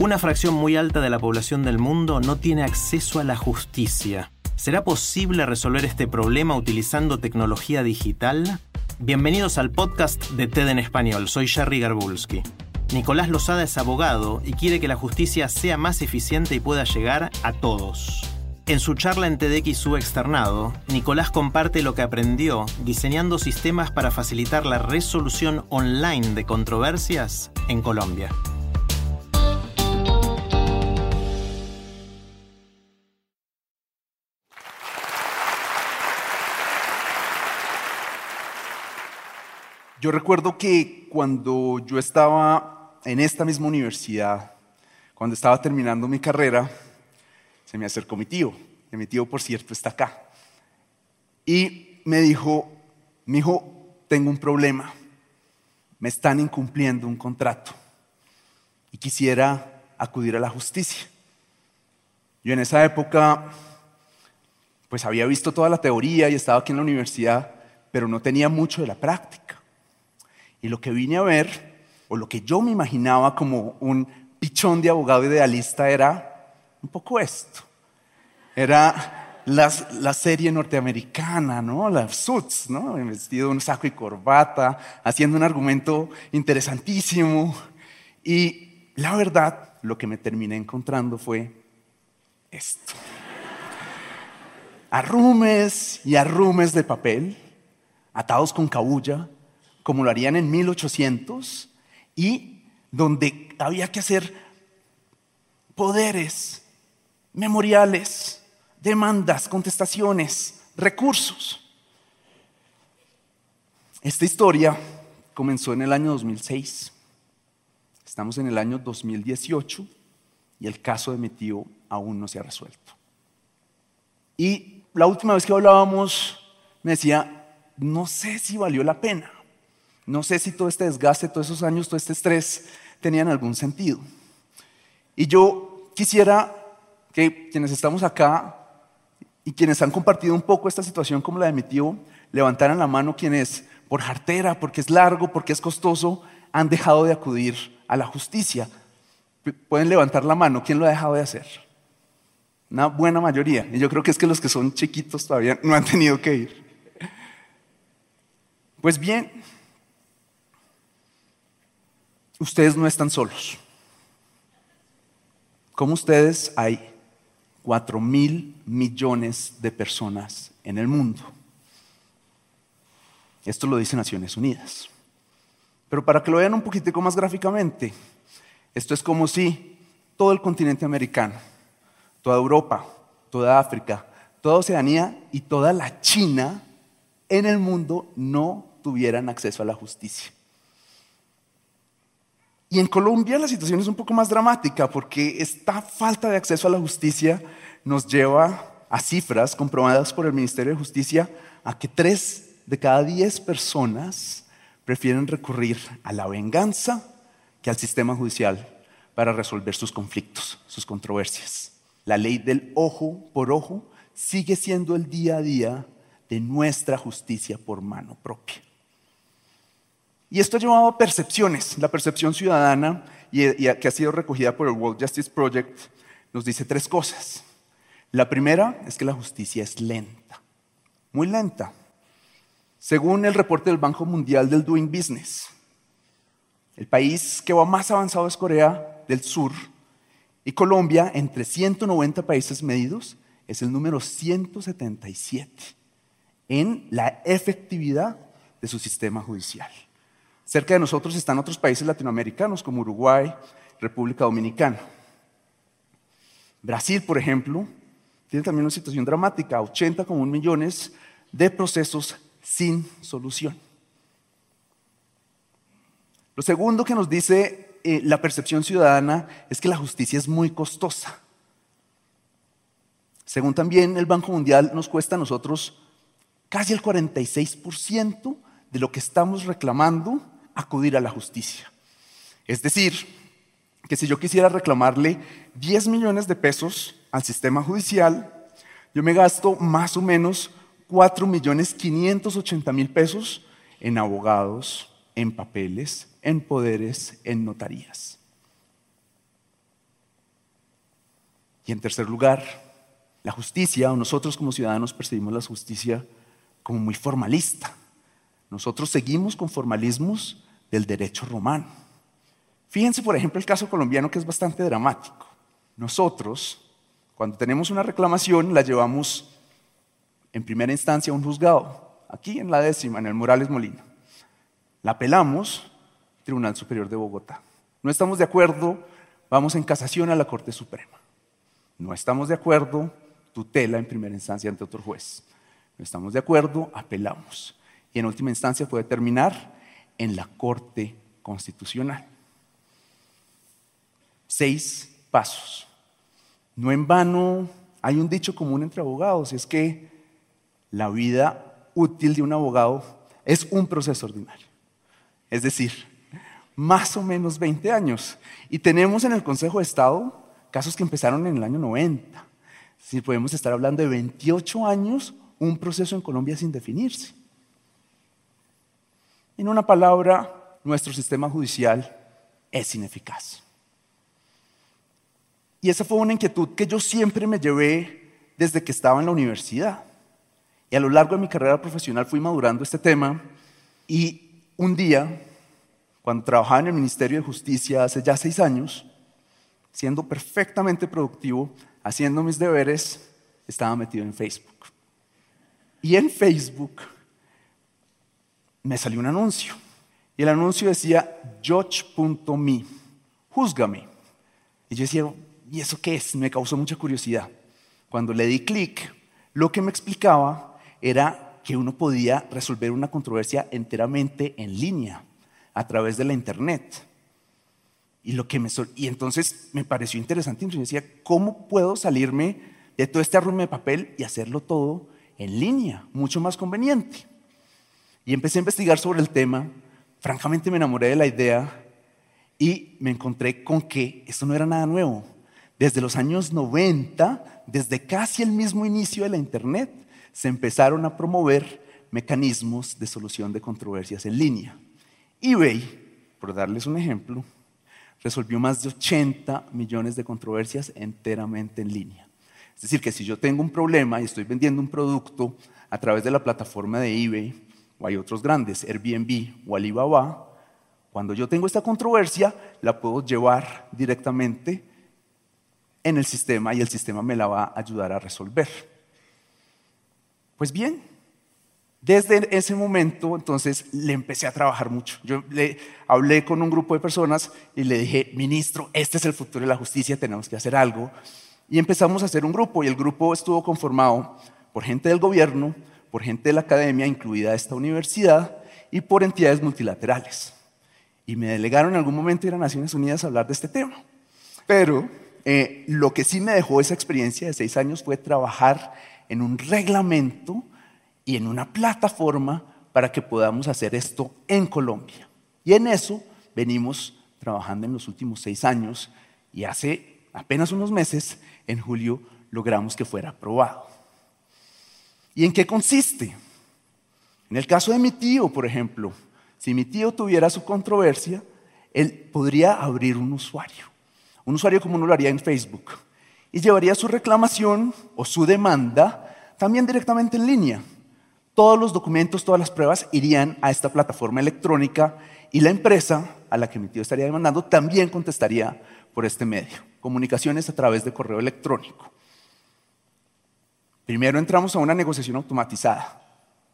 Una fracción muy alta de la población del mundo no tiene acceso a la justicia. ¿Será posible resolver este problema utilizando tecnología digital? Bienvenidos al podcast de TED en Español. Soy Jerry Garbulski. Nicolás Lozada es abogado y quiere que la justicia sea más eficiente y pueda llegar a todos. En su charla en TEDx Externado, Nicolás comparte lo que aprendió diseñando sistemas para facilitar la resolución online de controversias en Colombia. Yo recuerdo que cuando yo estaba en esta misma universidad, cuando estaba terminando mi carrera, se me acercó mi tío, mi tío, por cierto, está acá. Y me dijo, mi hijo, tengo un problema, me están incumpliendo un contrato y quisiera acudir a la justicia. Yo en esa época, pues había visto toda la teoría y estaba aquí en la universidad, pero no tenía mucho de la práctica. Y lo que vine a ver, o lo que yo me imaginaba como un pichón de abogado idealista, era un poco esto. Era la serie norteamericana, ¿no? Las Suits, ¿no? Vestido un saco y corbata, haciendo un argumento interesantísimo. Y la verdad, lo que me terminé encontrando fue esto. Arrumes y arrumes de papel, atados con cabulla, como lo harían en 1800, y donde había que hacer poderes, memoriales, demandas, contestaciones, recursos. Esta historia comenzó en el año 2006. Estamos en el año 2018 y el caso de mi tío aún no se ha resuelto. Y la última vez que hablábamos me decía, no sé si valió la pena. No sé si todo este desgaste, todos esos años, todo este estrés tenían algún sentido. Y yo quisiera que quienes estamos acá y quienes han compartido un poco esta situación como la de mi tío, levantaran la mano quienes por jartera, porque es largo, porque es costoso, han dejado de acudir a la justicia. Pueden levantar la mano, ¿quién lo ha dejado de hacer? Una buena mayoría. Y yo creo que es que los que son chiquitos todavía no han tenido que ir. Pues bien, ustedes no están solos. Como ustedes hay cuatro mil millones de personas en el mundo. Esto lo dice Naciones Unidas. Pero para que lo vean un poquitico más gráficamente, esto es como si todo el continente americano, toda Europa, toda África, toda Oceanía y toda la China en el mundo no tuvieran acceso a la justicia. Y en Colombia la situación es un poco más dramática porque esta falta de acceso a la justicia nos lleva a cifras comprobadas por el Ministerio de Justicia a que tres de cada diez personas prefieren recurrir a la venganza que al sistema judicial para resolver sus conflictos, sus controversias. La ley del ojo por ojo sigue siendo el día a día de nuestra justicia por mano propia. Y esto ha llevado a percepciones. La percepción ciudadana, y, que ha sido recogida por el World Justice Project, nos dice tres cosas. La primera es que la justicia es lenta, muy lenta. Según el reporte del Banco Mundial del Doing Business, el país que va más avanzado es Corea del Sur y Colombia, entre 190 países medidos, es el número 177 en la efectividad de su sistema judicial. Cerca de nosotros están otros países latinoamericanos como Uruguay, República Dominicana. Brasil, por ejemplo, tiene también una situación dramática, 80 como millones de procesos sin solución. Lo segundo que nos dice eh, la percepción ciudadana es que la justicia es muy costosa. Según también el Banco Mundial, nos cuesta a nosotros casi el 46% de lo que estamos reclamando acudir a la justicia. Es decir, que si yo quisiera reclamarle 10 millones de pesos al sistema judicial, yo me gasto más o menos 4 millones 580 mil pesos en abogados, en papeles, en poderes, en notarías. Y en tercer lugar, la justicia, o nosotros como ciudadanos percibimos la justicia como muy formalista. Nosotros seguimos con formalismos del derecho romano. Fíjense, por ejemplo, el caso colombiano que es bastante dramático. Nosotros, cuando tenemos una reclamación, la llevamos en primera instancia a un juzgado, aquí en la décima, en el Morales Molina. La apelamos, Tribunal Superior de Bogotá. No estamos de acuerdo, vamos en casación a la Corte Suprema. No estamos de acuerdo, tutela en primera instancia ante otro juez. No estamos de acuerdo, apelamos. Y en última instancia puede terminar en la Corte Constitucional. Seis pasos. No en vano hay un dicho común entre abogados, es que la vida útil de un abogado es un proceso ordinario. Es decir, más o menos 20 años. Y tenemos en el Consejo de Estado casos que empezaron en el año 90. Si podemos estar hablando de 28 años, un proceso en Colombia sin definirse. En una palabra, nuestro sistema judicial es ineficaz. Y esa fue una inquietud que yo siempre me llevé desde que estaba en la universidad. Y a lo largo de mi carrera profesional fui madurando este tema y un día, cuando trabajaba en el Ministerio de Justicia hace ya seis años, siendo perfectamente productivo, haciendo mis deberes, estaba metido en Facebook. Y en Facebook me salió un anuncio. Y el anuncio decía, judge.me, júzgame. Y yo decía, ¿y eso qué es? Me causó mucha curiosidad. Cuando le di clic, lo que me explicaba era que uno podía resolver una controversia enteramente en línea, a través de la Internet. Y, me, entonces me pareció interesante. Y decía, ¿cómo puedo salirme de todo este arrume de papel y hacerlo todo en línea? Mucho más conveniente. Y empecé a investigar sobre el tema. Francamente me enamoré de la idea y me encontré con que esto no era nada nuevo. Desde los años 90, desde casi el mismo inicio de la Internet, se empezaron a promover mecanismos de solución de controversias en línea. eBay, por darles un ejemplo, resolvió más de 80 millones de controversias enteramente en línea. Es decir, que si yo tengo un problema y estoy vendiendo un producto a través de la plataforma de eBay, o hay otros grandes, Airbnb o Alibaba, cuando yo tengo esta controversia, la puedo llevar directamente en el sistema y el sistema me la va a ayudar a resolver. Pues bien, desde ese momento, entonces, le empecé a trabajar mucho. Yo le hablé con un grupo de personas y le dije, ministro, este es el futuro de la justicia, tenemos que hacer algo. Y empezamos a hacer un grupo y el grupo estuvo conformado por gente del gobierno, por gente de la academia, incluida esta universidad, y por entidades multilaterales. Y me delegaron en algún momento ir a Naciones Unidas a hablar de este tema. Pero eh, lo que sí me dejó esa experiencia de seis años fue trabajar en un reglamento y en una plataforma para que podamos hacer esto en Colombia. Y en eso venimos trabajando en los últimos seis años y hace apenas unos meses, en julio, logramos que fuera aprobado. ¿Y en qué consiste? En el caso de mi tío, por ejemplo, si mi tío tuviera su controversia, él podría abrir un usuario, un usuario como uno lo haría en Facebook, y llevaría su reclamación o su demanda también directamente en línea todos los documentos, todas las pruebas irían a esta plataforma electrónica y la empresa a la que mi tío estaría demandando también contestaría por este medio. Comunicaciones a través de correo electrónico. Primero entramos a una negociación automatizada,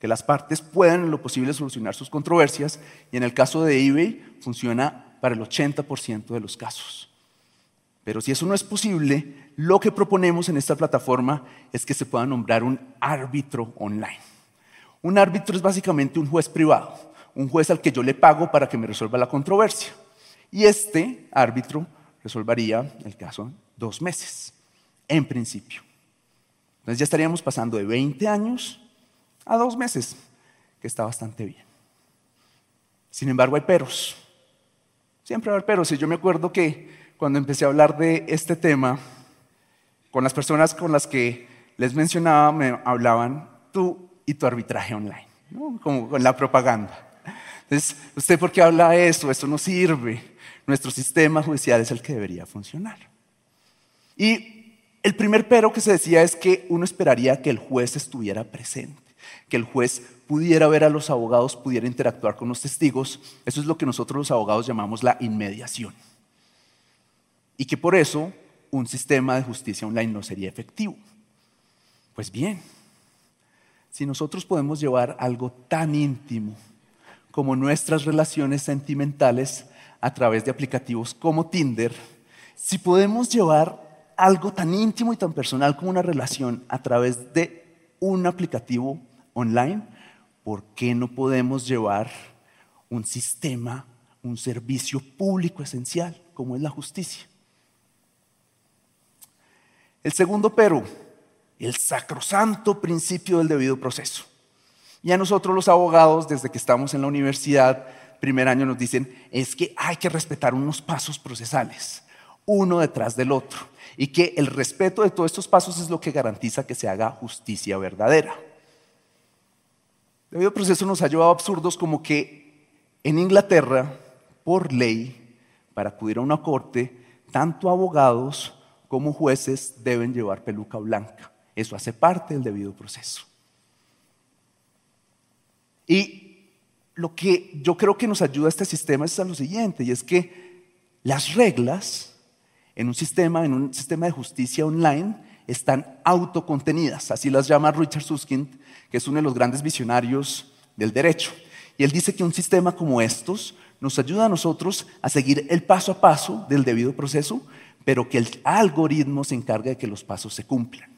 que las partes puedan en lo posible solucionar sus controversias y en el caso de eBay funciona para el 80% de los casos. Pero si eso no es posible, lo que proponemos en esta plataforma es que se pueda nombrar un árbitro online. Un árbitro es básicamente un juez privado, un juez al que yo le pago para que me resuelva la controversia. Y este árbitro resolvería el caso en dos meses, en principio. Entonces ya estaríamos pasando de 20 años a dos meses, que está bastante bien. Sin embargo, hay peros. Siempre va a haber peros. Y yo me acuerdo que cuando empecé a hablar de este tema, con las personas con las que les mencionaba, me hablaban tú y tu arbitraje online, como con la propaganda. Entonces, ¿usted por qué habla de eso? Eso no sirve. Nuestro sistema judicial es el que debería funcionar. Y el primer pero que se decía es que uno esperaría que el juez estuviera presente, que el juez pudiera ver a los abogados, pudiera interactuar con los testigos. Eso es lo que nosotros los abogados llamamos la inmediación. Y que por eso un sistema de justicia online no sería efectivo. Pues bien, si nosotros podemos llevar algo tan íntimo como nuestras relaciones sentimentales a través de aplicativos como Tinder, si podemos llevar algo tan íntimo y tan personal como una relación a través de un aplicativo online, ¿por qué no podemos llevar un sistema, un servicio público esencial como es la justicia? El segundo pero, el sacrosanto principio del debido proceso. Y a nosotros los abogados, desde que estamos en la universidad, primer año nos dicen, es que hay que respetar unos pasos procesales, uno detrás del otro, y que el respeto de todos estos pasos es lo que garantiza que se haga justicia verdadera. Debido proceso nos ha llevado a absurdos como que en Inglaterra, por ley, para acudir a una corte, tanto abogados como jueces deben llevar peluca blanca. Eso hace parte del debido proceso. Y lo que yo creo que nos ayuda a este sistema es a lo siguiente, y es que las reglas en un sistema, en un sistema de justicia online, están autocontenidas. Así las llama Richard Susskind que es uno de los grandes visionarios del derecho. Y él dice que un sistema como estos nos ayuda a nosotros a seguir el paso a paso del debido proceso, pero que el algoritmo se encarga de que los pasos se cumplan.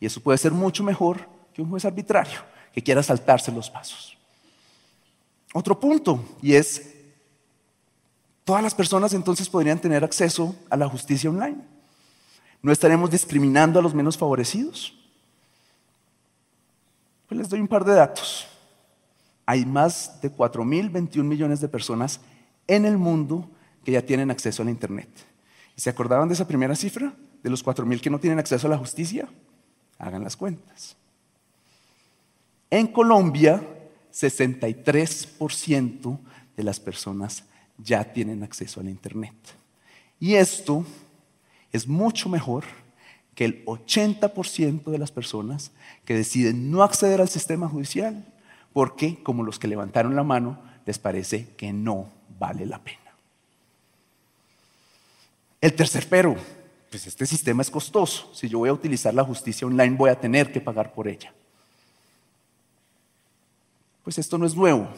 Y eso puede ser mucho mejor que un juez arbitrario que quiera saltarse los pasos. Otro punto, y es, todas las personas entonces podrían tener acceso a la justicia online. No estaremos discriminando a los menos favorecidos. Pues les doy un par de datos. Hay más de 4.021 millones de personas en el mundo que ya tienen acceso a la Internet. ¿Y se acordaban de esa primera cifra? De los 4.000 que no tienen acceso a la justicia. Hagan las cuentas. En Colombia, 63% de las personas ya tienen acceso a la Internet. Y esto es mucho mejor que el 80% de las personas que deciden no acceder al sistema judicial, porque como los que levantaron la mano, les parece que no vale la pena. El tercer pero, pues este sistema es costoso. Si yo voy a utilizar la justicia online, voy a tener que pagar por ella. Pues esto no es nuevo.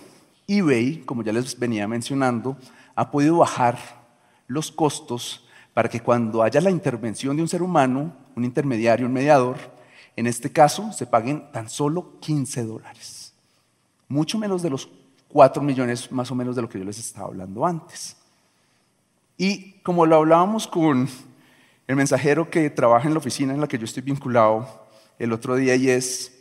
eBay, como ya les venía mencionando, ha podido bajar los costos para que cuando haya la intervención de un ser humano, un intermediario, un mediador, en este caso se paguen tan solo 15 dólares. Mucho menos de los 4 millones más o menos de lo que yo les estaba hablando antes. Y como lo hablábamos con el mensajero que trabaja en la oficina en la que yo estoy vinculado el otro día y es,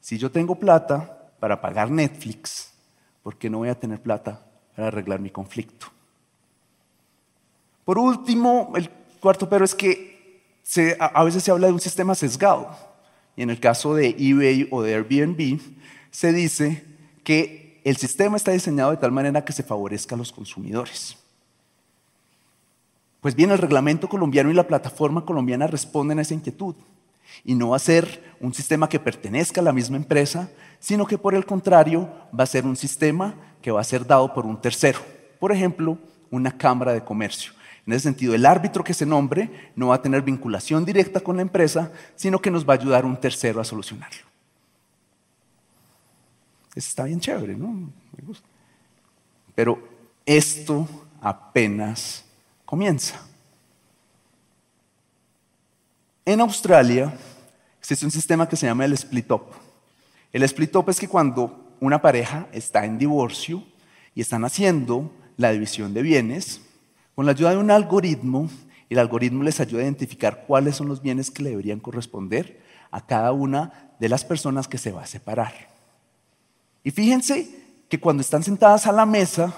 si yo tengo plata para pagar Netflix, ¿por qué no voy a tener plata para arreglar mi conflicto? Por último, el cuarto pero es que a veces se habla de un sistema sesgado. Y en el caso de eBay o de Airbnb, se dice que el sistema está diseñado de tal manera que se favorezca a los consumidores. Pues bien, el reglamento colombiano y la plataforma colombiana responden a esa inquietud. Y no va a ser un sistema que pertenezca a la misma empresa, sino que por el contrario va a ser un sistema que va a ser dado por un tercero. Por ejemplo, una cámara de comercio. En ese sentido, el árbitro que se nombre no va a tener vinculación directa con la empresa, sino que nos va a ayudar un tercero a solucionarlo. Está bien chévere, ¿no? Pero esto apenas comienza. En Australia existe un sistema que se llama el split up. El split up es que cuando una pareja está en divorcio, y están haciendo la división de bienes con la ayuda de un algoritmo. El algoritmo les ayuda a identificar cuáles son los bienes que le deberían corresponder a cada una de las personas que se va a separar. Y fíjense que cuando están sentadas a la mesa,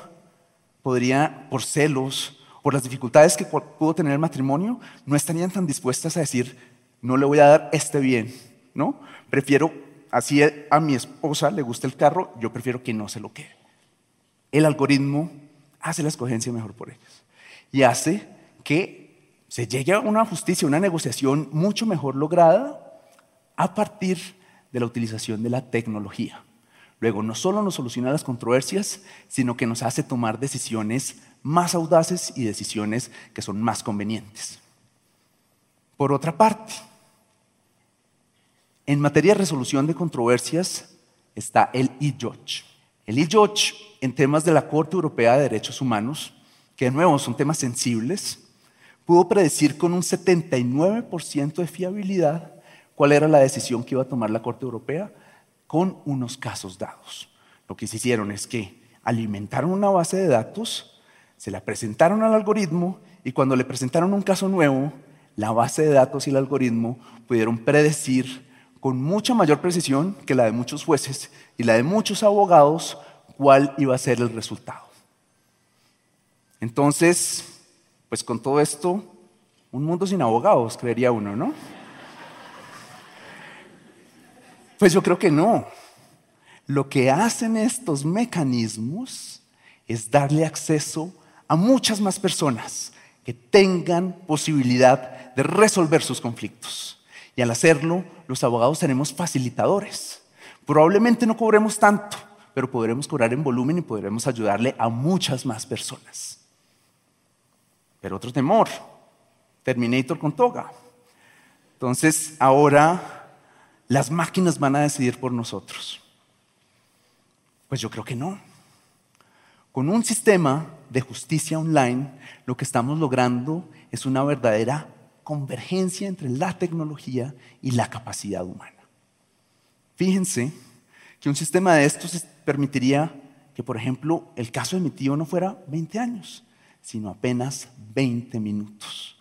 podría, por celos, por las dificultades que pudo tener el matrimonio, no estarían tan dispuestas a decir, no le voy a dar este bien, ¿no? Prefiero, así a mi esposa le gusta el carro, yo prefiero que no se lo quede. El algoritmo hace la escogencia mejor por ellos y hace que se llegue a una justicia, una negociación mucho mejor lograda a partir de la utilización de la tecnología. Luego, no solo nos soluciona las controversias, sino que nos hace tomar decisiones más audaces y decisiones que son más convenientes. Por otra parte, en materia de resolución de controversias está el e-judge. El e-judge en temas de la Corte Europea de Derechos Humanos, que de nuevo son temas sensibles, pudo predecir con un 79% de fiabilidad cuál era la decisión que iba a tomar la Corte Europea con unos casos dados. Lo que se hicieron es que alimentaron una base de datos, se la presentaron al algoritmo y cuando le presentaron un caso nuevo, la base de datos y el algoritmo pudieron predecir con mucha mayor precisión que la de muchos jueces y la de muchos abogados cuál iba a ser el resultado. Entonces, pues con todo esto, un mundo sin abogados, creería uno, ¿no? Pues yo creo que no. Lo que hacen estos mecanismos es darle acceso a muchas más personas que tengan posibilidad de resolver sus conflictos. Y al hacerlo, los abogados seremos facilitadores. Probablemente no cobremos tanto, pero podremos cobrar en volumen y podremos ayudarle a muchas más personas. Pero otro temor, Terminator con toga. Entonces, ahora las máquinas van a decidir por nosotros. Pues yo creo que no. Con un sistema de justicia online, lo que estamos logrando es una verdadera convergencia entre la tecnología y la capacidad humana. Fíjense que un sistema de estos permitiría que, por ejemplo, el caso de mi tío no fuera 20 años, sino apenas 20 minutos.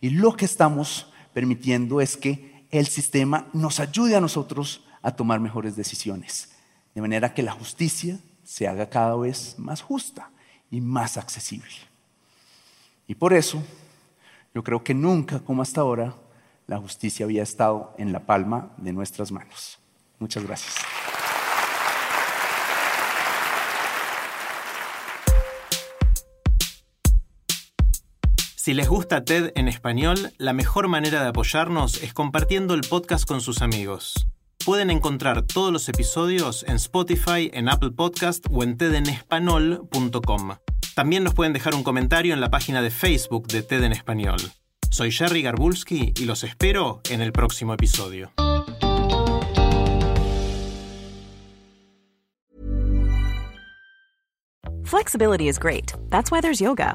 Y lo que estamos permitiendo es que el sistema nos ayude a nosotros a tomar mejores decisiones, de manera que la justicia se haga cada vez más justa y más accesible. Y por eso yo creo que nunca como hasta ahora la justicia había estado en la palma de nuestras manos. Muchas gracias. Si les gusta TED en español, la mejor manera de apoyarnos es compartiendo el podcast con sus amigos. Pueden encontrar todos los episodios en Spotify, en Apple Podcast o en tedenespanol.com. También nos pueden dejar un comentario en la página de Facebook de TED en Español. Soy Jerry Garbulski y los espero en el próximo episodio. Flexibility is great. That's why there's yoga.